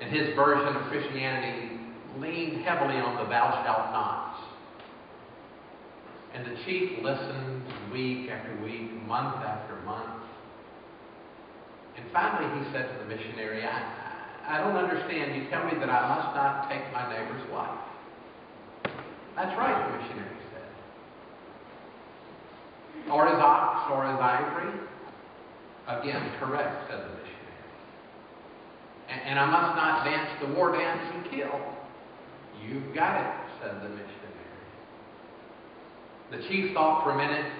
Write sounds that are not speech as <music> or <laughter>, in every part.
And his version of Christianity leaned heavily on the thou shalt nots. And the chief listened week after week, month after month. And finally he said to the missionary, I, I don't understand. You tell me that I must not take my neighbor's wife. That's right, the missionary said. Or his ox, or his ivory. Again, correct, said the missionary. And, I must not dance the war dance and kill. You've got it, said the missionary. The chief thought for a minute,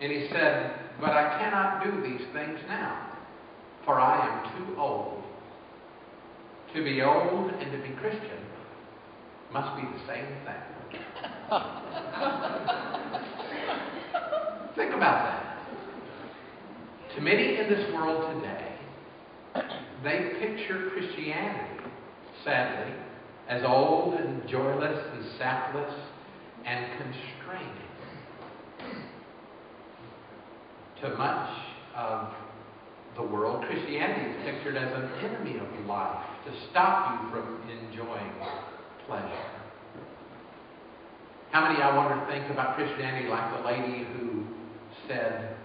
and he said, But I cannot do these things now, for I am too old. To be old and to be Christian must be the same thing. <laughs> Think about that. To many in this world today, they picture Christianity, sadly, as old and joyless and sapless and constraining. To much of the world, Christianity is pictured as an enemy of life to stop you from enjoying pleasure. How many, I wonder, think about Christianity like the lady who said,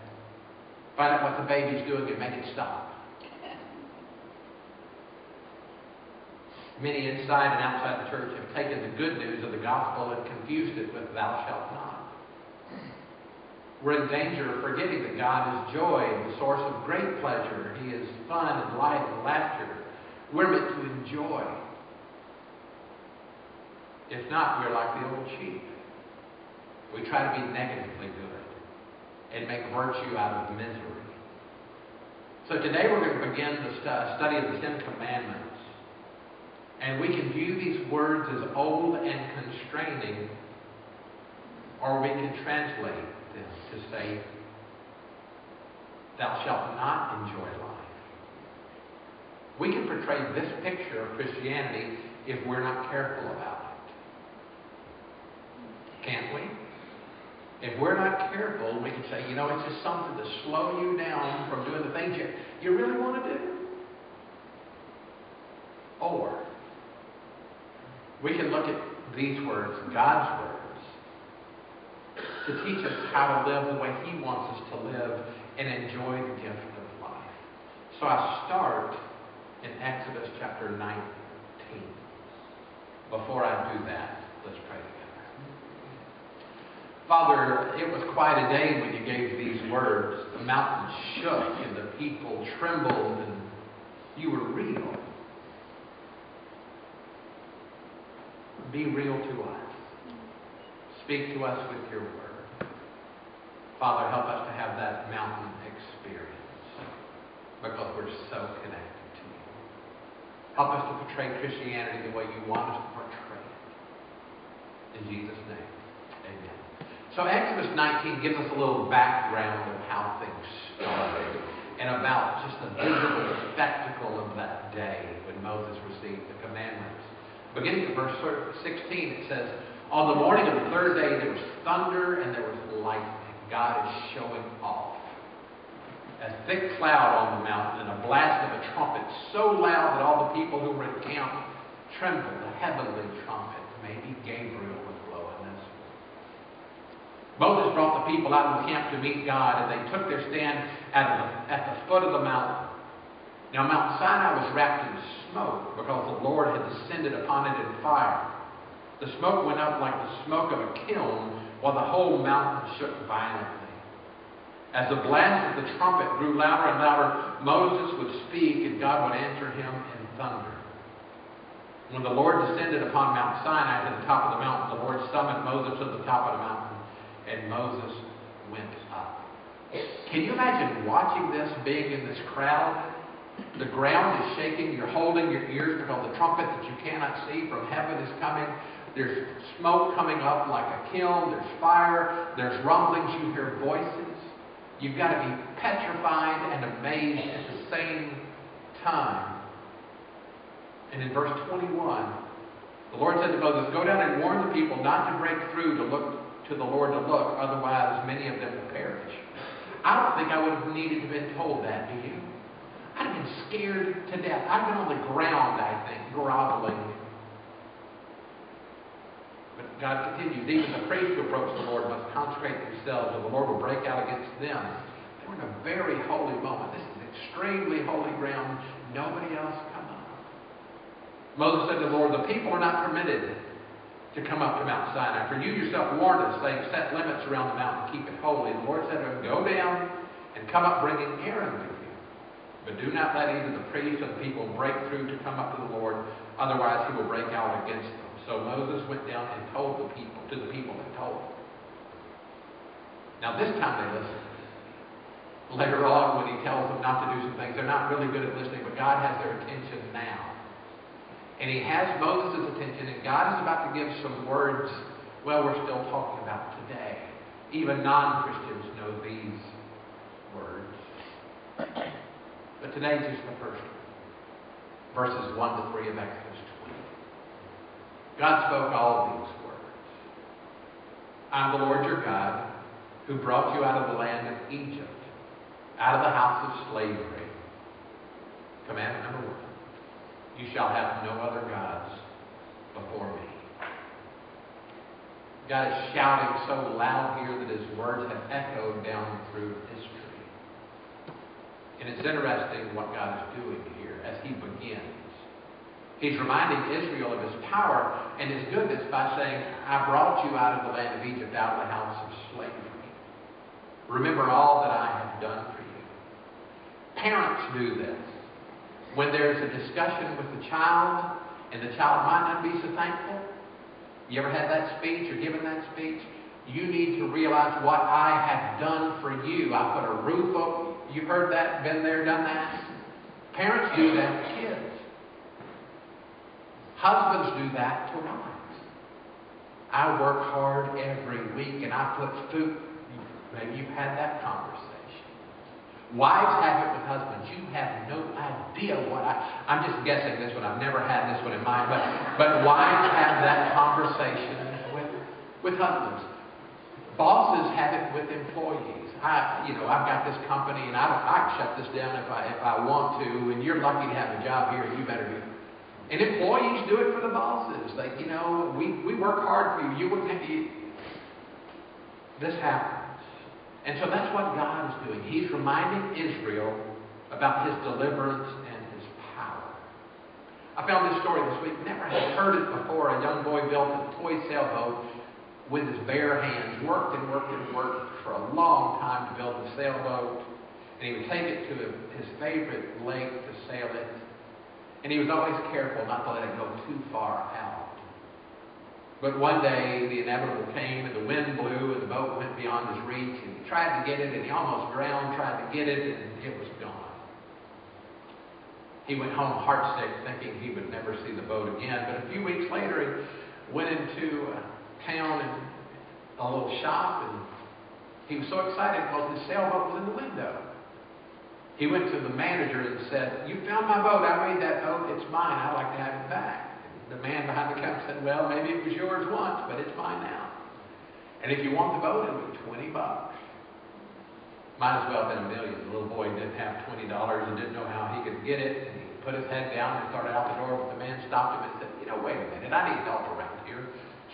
find out what the baby's doing and make it stop? Many inside and outside the church have taken the good news of the gospel and confused it with thou shalt not. We're in danger of forgetting that God is joy and the source of great pleasure. He is fun and light and laughter. We're meant to enjoy. If not, we're like the old sheep. We try to be negatively good and make virtue out of misery. So today we're going to begin the study of the Ten Commandments. And we can view these words as old and constraining, or we can translate them to say, Thou shalt not enjoy life. We can portray this picture of Christianity if we're not careful about it. Can't we? If we're not careful, we can say, you know, it's just something to slow you down from doing the things you, you really want to do. Or we can look at these words, God's words, to teach us how to live the way He wants us to live and enjoy the gift of life. So I start in Exodus chapter 19. Before I do that, let's pray together. Father, it was quite a day when you gave these words. The mountains shook and the people trembled and you were real. Be real to us. Speak to us with your word. Father, help us to have that mountain experience because we're so connected to you. Help us to portray Christianity the way you want us to portray it. In Jesus' name, amen. So Exodus 19 gives us a little background of how things started and about just the visible spectacle of that day when Moses received the commandments. Beginning at verse 16, it says, On the morning of the third day, there was thunder and there was lightning. God is showing off. A thick cloud on the mountain and a blast of a trumpet so loud that all the people who were in camp trembled. A heavenly trumpet. Maybe Gabriel was blowing this. Moses brought the people out of the camp to meet God, and they took their stand at the, at the foot of the mountain. Now, Mount Sinai was wrapped in smoke because the Lord descended upon it in fire. The smoke went up like the smoke of a kiln, while the whole mountain shook violently. As the blast of the trumpet grew louder and louder, Moses would speak, and God would answer him in thunder. When the Lord descended upon Mount Sinai to the top of the mountain, the Lord summoned Moses to the top of the mountain, and Moses went up. Can you imagine watching this, being in this crowd? The ground is shaking. You're holding your ears because the trumpet that you cannot see from heaven is coming. There's smoke coming up like a kiln. There's fire. There's rumblings. You hear voices. You've got to be petrified and amazed at the same time. And in verse 21, the Lord said to Moses, Go down and warn the people not to break through to look to the Lord to look, otherwise many of them will perish. I don't think I would have needed to have been told that, do you? I'd have been scared to death. I've been on the ground, I think, groveling. But God continues, even the priests who approach the Lord must consecrate themselves, or the Lord will break out against them. They were in a very holy moment. This is extremely holy ground. Nobody else come up. Moses said to the Lord, The people are not permitted to come up to Mount Sinai. For you yourself warned us, saying, Set limits around the mountain, keep it holy. The Lord said to him, Go down and come up bringing Aaron with you. But do not let either the priest or the people break through to come up to the Lord, otherwise he will break out against them. So Moses went down and told the people, to the people that told him. Now this time they listened. Later on, when he tells them not to do some things, they're not really good at listening, but God has their attention now. And he has Moses' attention, and God is about to give some words, well, we're still talking about today. Even non Christians know these words. But today's just the first one verses 1 to 3 of Exodus 20. God spoke all these words I'm the Lord your God, who brought you out of the land of Egypt, out of the house of slavery. Commandment number one. You shall have no other gods before me. God is shouting so loud here that his words have echoed down through history. And it's interesting what God is doing here as he begins. He's reminding Israel of his power and his goodness by saying, I brought you out of the land of Egypt, out of the house of slavery. Remember all that I have done for you. Parents do this when there's a discussion with the child and the child might not be so thankful, you ever had that speech or given that speech? You need to realize what I have done for you. I put a roof over. You heard that? Been there, done that? Parents do that to kids. Husbands do that to wives. I work hard every week and I put food. Maybe you've had that conversation. Wives have it with husbands. You have no idea what I. I'm just guessing this one. I've never had this one in mind, but but wives have that conversation with with husbands. Bosses have it with employees. I, you know, I've got this company, and I. I can shut this down if I if I want to. And you're lucky to have a job here, you better do. And employees do it for the bosses. Like, you know, we we work hard for you. You wouldn't have to. This happens. And so that's what God is doing. He's reminding Israel about his deliverance and his power. I found this story this week. Never had heard it before. A young boy built a toy sailboat with his bare hands. Worked and worked and worked for a long time to build the sailboat. And he would take it to his favorite lake to sail it. And he was always careful not to let it go too far out. But one day the inevitable came and the wind blew and the boat went beyond his reach and he tried to get it and he almost drowned trying to get it and it was gone. He went home heartsick thinking he would never see the boat again. But a few weeks later he went into town and a little shop and he was so excited because the sailboat was in the window. He went to the manager and said, You found my boat. I made that boat. It's mine. I'd like to have it back. The man behind the counter said, Well, maybe it was yours once, but it's mine now. And if you want the boat, it'll be 20 bucks. Might as well have been a million. The little boy didn't have $20 and didn't know how he could get it. And he put his head down and started out the door, but the man stopped him and said, You know, wait a minute. I need help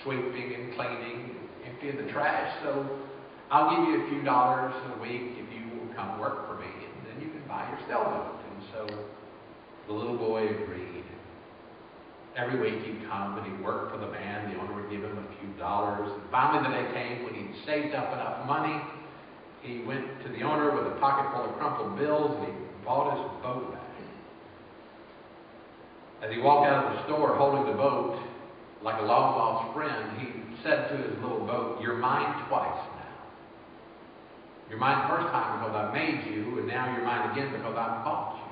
sweeping and cleaning, and emptying the trash. So I'll give you a few dollars a week if you will come work for me, and then you can buy your sailboat. And so the little boy agreed. Every week he'd come and he'd work for the man. The owner would give him a few dollars. And finally, the day came when he'd saved up enough money. He went to the owner with a pocket full of crumpled bills and he bought his boat back. As he walked out of the store holding the boat like a long lost friend, he said to his little boat, You're mine twice now. You're mine the first time because I made you, and now you're mine again because I bought you.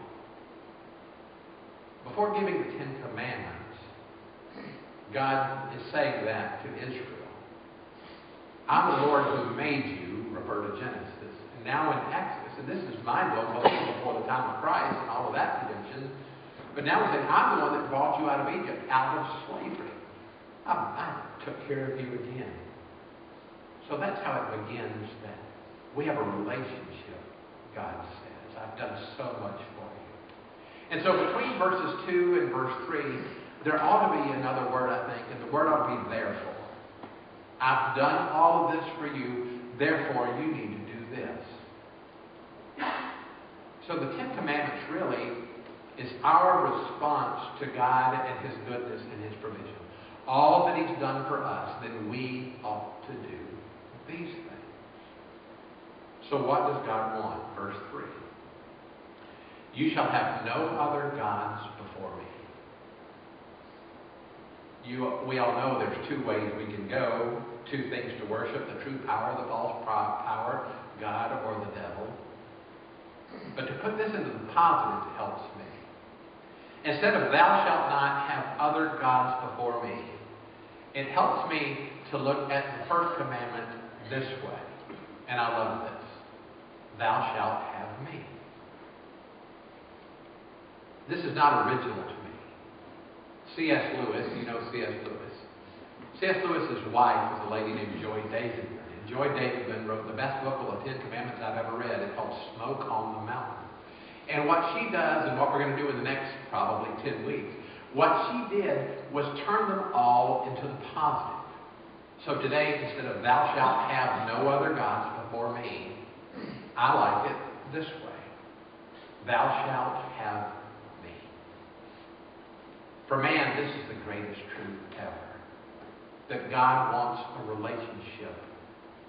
Before giving the Ten Commandments, God is saying that to Israel. I'm the Lord who made you, refer to Genesis. And now in Exodus, and this is mind blowing before the time of Christ and all of that redemption. But now he's saying, I'm the one that brought you out of Egypt, out of slavery. I, I took care of you again. So that's how it begins that we have a relationship, God says. I've done so much for you. And so between verses 2 and verse 3, there ought to be another word, I think, and the word ought to be therefore. I've done all of this for you, therefore you need to do this. So the Ten Commandments really is our response to God and His goodness and His provision. All that He's done for us, then we ought to do these things. So what does God want? Verse 3. You shall have no other gods before me. You, we all know there's two ways we can go, two things to worship, the true power, the false power, God or the devil. But to put this into the positive helps me. Instead of thou shalt not have other gods before me, it helps me to look at the first commandment this way. And I love this. Thou shalt have me. This is not original to me. C.S. Lewis, you know C.S. Lewis. C.S. Lewis's wife was a lady named Joy Davidman. And Joy Davidman wrote the best book of the Ten Commandments I've ever read. It's called Smoke on the Mountain. And what she does, and what we're going to do in the next probably 10 weeks, what she did was turn them all into the positive. So today, instead of thou shalt have no other gods before me, I like it this way. Thou shalt have me. For man, this is the greatest truth ever. That God wants a relationship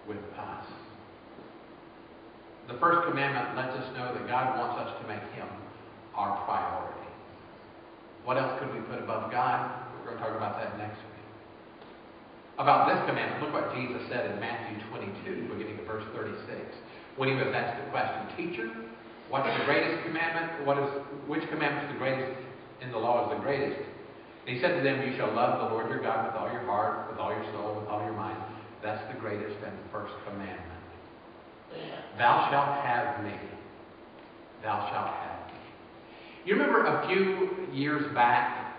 with us. The first commandment lets us know that God wants us to make Him our priority. What else could we put above God? We're going to talk about that next week. About this commandment, look what Jesus said in Matthew 22, beginning of verse 36. When he was asked the question, Teacher, what's the greatest commandment? What is which commandment is the greatest in the law is the greatest? And he said to them, You shall love the Lord your God with all your heart, with all your soul, with all your mind. That's the greatest and first commandment. Thou shalt have me. Thou shalt have me. You remember a few years back,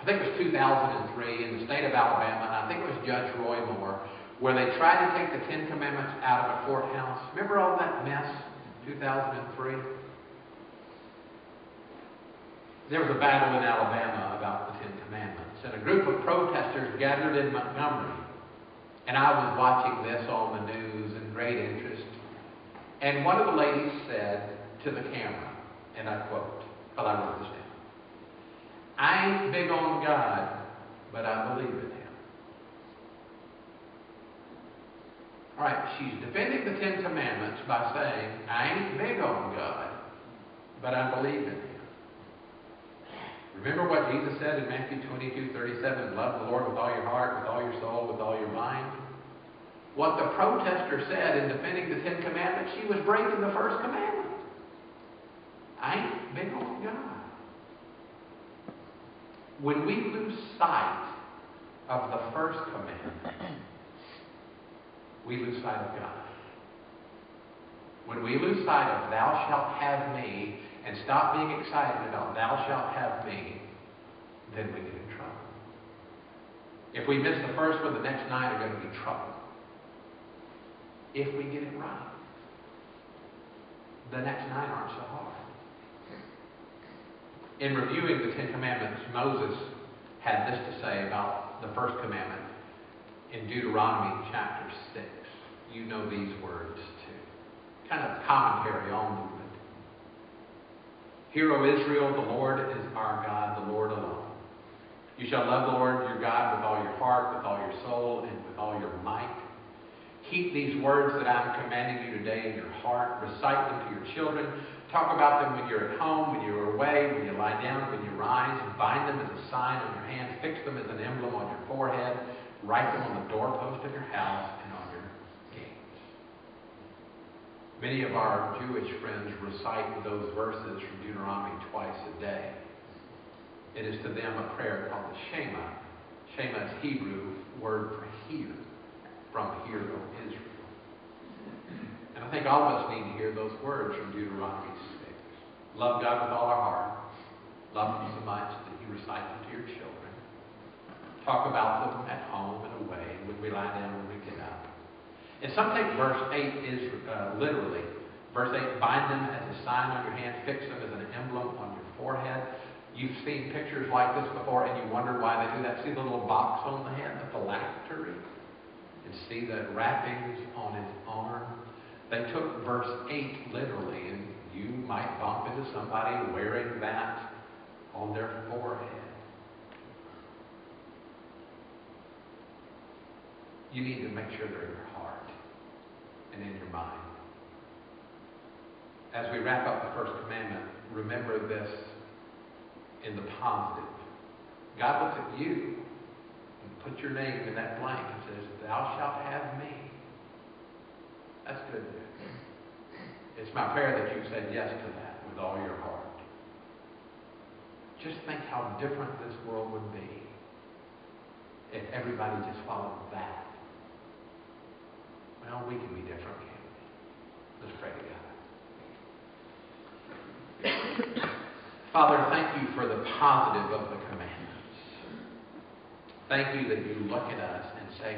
I think it was 2003, in the state of Alabama, and I think it was Judge Roy Moore, where they tried to take the Ten Commandments out of a courthouse. Remember all that mess? in 2003? There was a battle in Alabama about the Ten Commandments, and a group of protesters gathered in Montgomery. And I was watching this on the news in great interest. And one of the ladies said to the camera, and I quote, because I this down I ain't big on God, but I believe in Him. All right, she's defending the Ten Commandments by saying, I ain't big on God, but I believe in Him. Remember what Jesus said in Matthew 22, 37, love the Lord with all your heart, with all your soul, with all your mind? What the protester said in defending the Ten Commandments, she was breaking the first commandment. I ain't big on God. When we lose sight of the first commandment, we lose sight of God. When we lose sight of thou shalt have me and stop being excited about thou shalt have me, then we get in trouble. If we miss the first one, the next nine are going to be trouble. If we get it right, the next nine aren't so hard. In reviewing the Ten Commandments, Moses had this to say about the first commandment in Deuteronomy chapter 6. You know these words too. Kind of commentary on the movement. Hear, O Israel, the Lord is our God, the Lord alone. You shall love the Lord your God with all your heart, with all your soul, and with all your might. Keep these words that I'm commanding you today in your heart. Recite them to your children. Talk about them when you're at home, when you're away, when you lie down, when you rise. Bind them as a sign on your hand. Fix them as an emblem on your forehead. Write them on the doorpost of your house and on your gates. Many of our Jewish friends recite those verses from Deuteronomy twice a day. It is to them a prayer called the Shema. Shema is Hebrew word for hear, from hear, O Israel. And I think all of us need to hear those words from Deuteronomy 6. Love God with all our heart. Love Him so much that you recite them to your children. Talk about them at home and away, when we lie down, when we get up. And some take verse 8 is uh, literally. Verse 8, bind them as a sign on your hand, fix them as an emblem on your forehead. You've seen pictures like this before and you wonder why they do that. See the little box on the head, the phylactery? See the wrappings on his arm? They took verse 8 literally, and you might bump into somebody wearing that on their forehead. You need to make sure they're in your heart and in your mind. As we wrap up the first commandment, remember this in the positive. God looks at you put your name in that blank and says, Thou shalt have me. That's good news. It's my prayer that you said yes to that with all your heart. Just think how different this world would be if everybody just followed that. Well, we can be different, can't we? Let's pray together. Father, thank you for the positive of the. Thank you that you look at us and say,